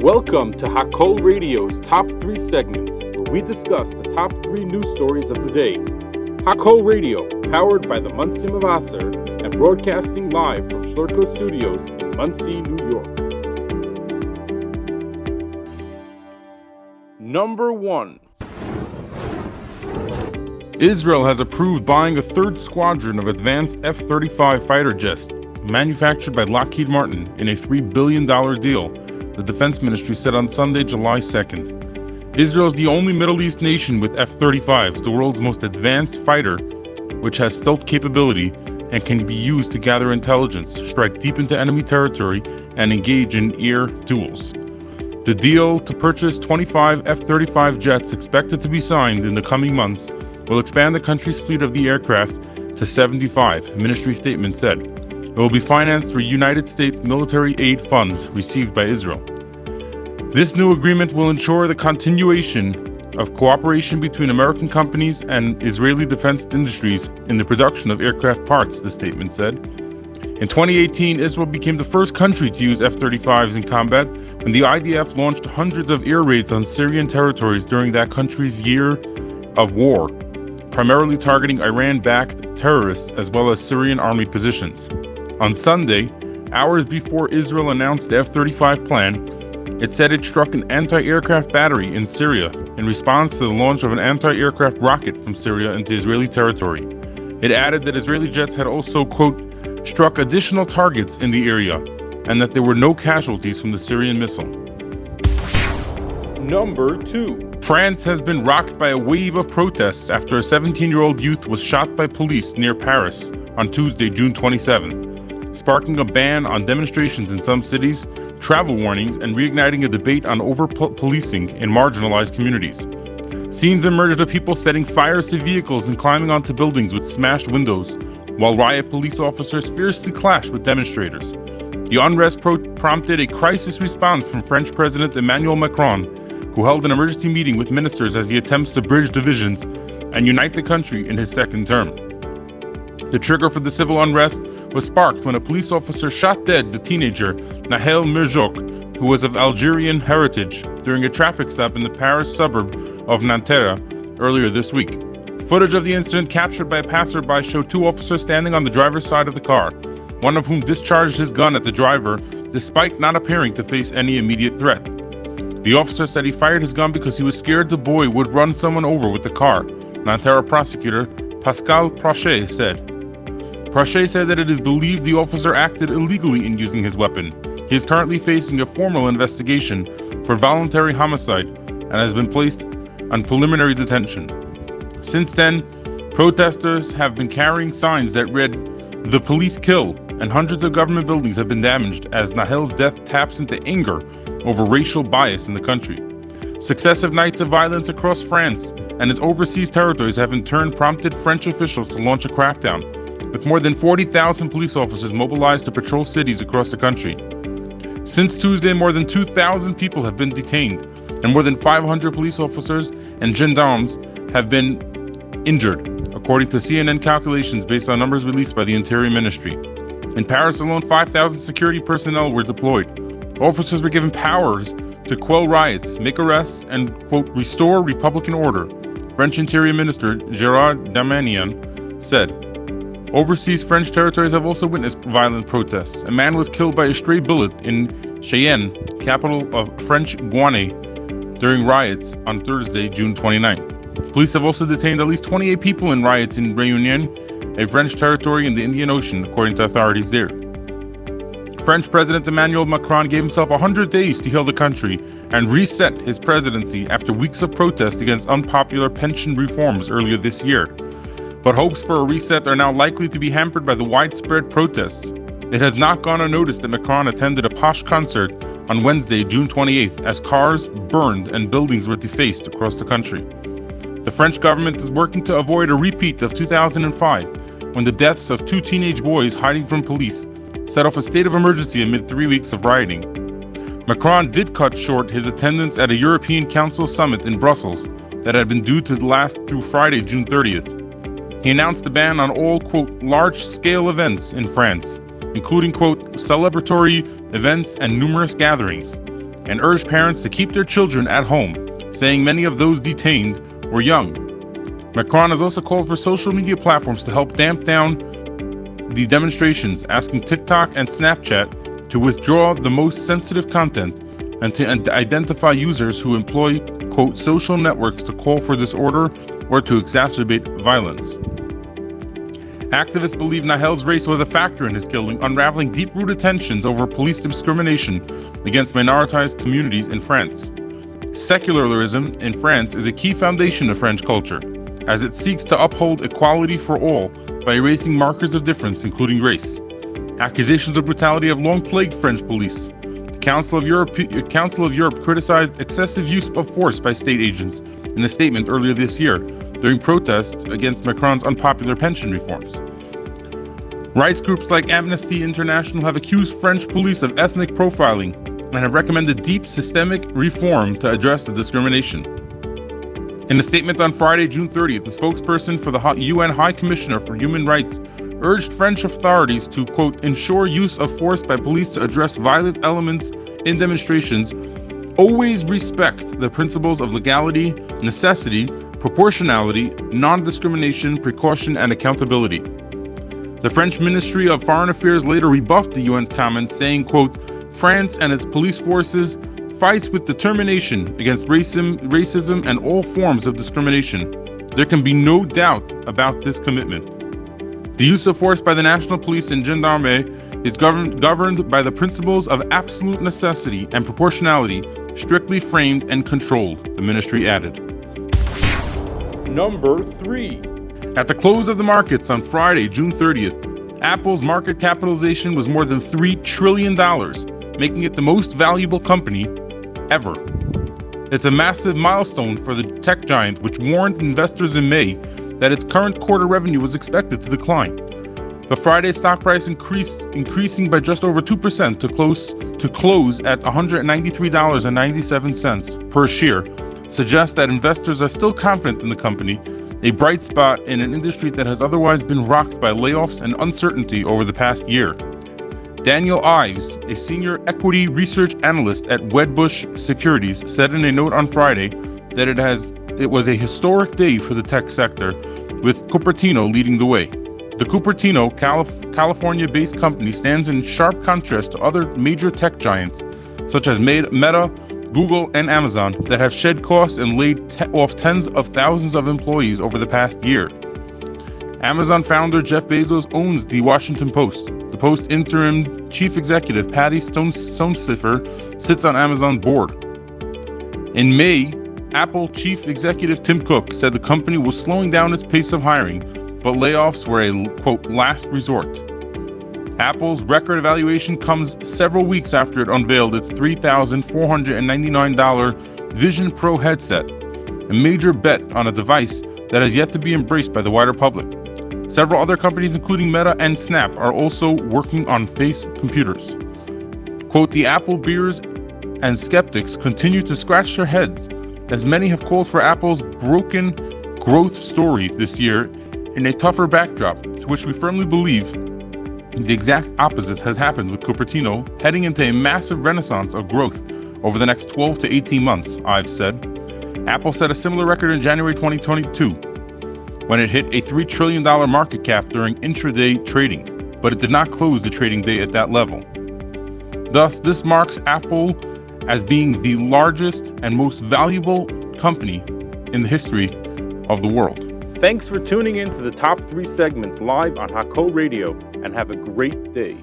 Welcome to Hakol Radio's Top 3 segment, where we discuss the top 3 news stories of the day. Hakol Radio, powered by the Monsey Mavasser and broadcasting live from Schlurko Studios in Monsey, New York. Number 1 Israel has approved buying a third squadron of advanced F 35 fighter jets manufactured by Lockheed Martin in a $3 billion deal, the Defense Ministry said on Sunday, July 2nd. Israel is the only Middle East nation with F 35s, the world's most advanced fighter, which has stealth capability and can be used to gather intelligence, strike deep into enemy territory, and engage in air duels. The deal to purchase 25 F 35 jets, expected to be signed in the coming months, will expand the country's fleet of the aircraft to 75, ministry statement said. It will be financed through United States military aid funds received by Israel. This new agreement will ensure the continuation of cooperation between American companies and Israeli defense industries in the production of aircraft parts, the statement said. In 2018, Israel became the first country to use F 35s in combat when the IDF launched hundreds of air raids on Syrian territories during that country's year of war primarily targeting Iran backed terrorists as well as Syrian army positions. On Sunday, hours before Israel announced the F 35 plan, it said it struck an anti aircraft battery in Syria in response to the launch of an anti aircraft rocket from Syria into Israeli territory. It added that Israeli jets had also, quote, struck additional targets in the area and that there were no casualties from the Syrian missile. Number 2 France has been rocked by a wave of protests after a 17 year old youth was shot by police near Paris on Tuesday, June 27th, sparking a ban on demonstrations in some cities, travel warnings, and reigniting a debate on over policing in marginalized communities. Scenes emerged of people setting fires to vehicles and climbing onto buildings with smashed windows, while riot police officers fiercely clashed with demonstrators. The unrest pro- prompted a crisis response from French President Emmanuel Macron who held an emergency meeting with ministers as he attempts to bridge divisions and unite the country in his second term. The trigger for the civil unrest was sparked when a police officer shot dead the teenager Nahel Merzouk, who was of Algerian heritage, during a traffic stop in the Paris suburb of Nanterre earlier this week. Footage of the incident captured by a passerby showed two officers standing on the driver's side of the car, one of whom discharged his gun at the driver despite not appearing to face any immediate threat. The officer said he fired his gun because he was scared the boy would run someone over with the car. Nanterre prosecutor Pascal Prache said. Prache said that it is believed the officer acted illegally in using his weapon. He is currently facing a formal investigation for voluntary homicide and has been placed on preliminary detention. Since then, protesters have been carrying signs that read, The police kill, and hundreds of government buildings have been damaged as Nahel's death taps into anger over racial bias in the country. Successive nights of violence across France and its overseas territories have in turn prompted French officials to launch a crackdown, with more than 40,000 police officers mobilized to patrol cities across the country. Since Tuesday, more than 2,000 people have been detained, and more than 500 police officers and gendarmes have been injured, according to CNN calculations based on numbers released by the Interior Ministry. In Paris alone, 5,000 security personnel were deployed. Officers were given powers to quell riots, make arrests, and, quote, restore Republican order, French Interior Minister Gerard Darmanin said. Overseas French territories have also witnessed violent protests. A man was killed by a stray bullet in Cayenne, capital of French Guiana, during riots on Thursday, June 29th. Police have also detained at least 28 people in riots in Réunion, a French territory in the Indian Ocean, according to authorities there. French President Emmanuel Macron gave himself 100 days to heal the country and reset his presidency after weeks of protest against unpopular pension reforms earlier this year. But hopes for a reset are now likely to be hampered by the widespread protests. It has not gone unnoticed that Macron attended a posh concert on Wednesday, June 28th, as cars burned and buildings were defaced across the country. The French government is working to avoid a repeat of 2005, when the deaths of two teenage boys hiding from police set off a state of emergency amid three weeks of rioting. Macron did cut short his attendance at a European Council summit in Brussels that had been due to last through Friday, June 30th. He announced a ban on all, quote, large scale events in France, including, quote, celebratory events and numerous gatherings, and urged parents to keep their children at home, saying many of those detained were young. Macron has also called for social media platforms to help damp down the demonstrations, asking TikTok and Snapchat to withdraw the most sensitive content and to identify users who employ, quote, social networks to call for disorder or to exacerbate violence. Activists believe Nahel's race was a factor in his killing, unraveling deep rooted tensions over police discrimination against minoritized communities in France. Secularism in France is a key foundation of French culture, as it seeks to uphold equality for all by erasing markers of difference, including race. Accusations of brutality have long plagued French police. Council of Europe, Council of Europe criticized excessive use of force by state agents in a statement earlier this year, during protests against Macron's unpopular pension reforms. Rights groups like Amnesty International have accused French police of ethnic profiling and have recommended deep systemic reform to address the discrimination. In a statement on Friday, June 30th, the spokesperson for the UN High Commissioner for Human Rights urged French authorities to, quote, ensure use of force by police to address violent elements in demonstrations, always respect the principles of legality, necessity, proportionality, non discrimination, precaution, and accountability. The French Ministry of Foreign Affairs later rebuffed the UN's comments, saying, quote, France and its police forces fights with determination against racism, racism and all forms of discrimination. There can be no doubt about this commitment. The use of force by the national police and gendarmerie is governed, governed by the principles of absolute necessity and proportionality, strictly framed and controlled, the ministry added. Number 3. At the close of the markets on Friday, June 30th, Apple's market capitalization was more than $3 trillion, making it the most valuable company ever. It's a massive milestone for the tech giant, which warned investors in May that its current quarter revenue was expected to decline. The Friday stock price increased, increasing by just over 2% to close to close at $193.97 per share, suggests that investors are still confident in the company, a bright spot in an industry that has otherwise been rocked by layoffs and uncertainty over the past year. Daniel Ives, a senior equity research analyst at Wedbush Securities, said in a note on Friday that it has it was a historic day for the tech sector, with Cupertino leading the way. The Cupertino, Calif- California-based company stands in sharp contrast to other major tech giants such as Meta, Google, and Amazon that have shed costs and laid te- off tens of thousands of employees over the past year. Amazon founder Jeff Bezos owns the Washington Post. The Post interim chief executive Patty Stone Stonesifer sits on Amazon's board. In May, Apple chief executive Tim Cook said the company was slowing down its pace of hiring, but layoffs were a quote last resort. Apple's record evaluation comes several weeks after it unveiled its $3,499 Vision Pro headset, a major bet on a device that has yet to be embraced by the wider public. Several other companies, including Meta and Snap, are also working on face computers. Quote, the Apple bears and skeptics continue to scratch their heads as many have called for Apple's broken growth story this year in a tougher backdrop, to which we firmly believe the exact opposite has happened with Cupertino, heading into a massive renaissance of growth over the next 12 to 18 months, Ives said. Apple set a similar record in January 2022 when it hit a $3 trillion market cap during intraday trading, but it did not close the trading day at that level. Thus, this marks Apple as being the largest and most valuable company in the history of the world. Thanks for tuning in to the Top 3 segment live on Hakol Radio and have a great day.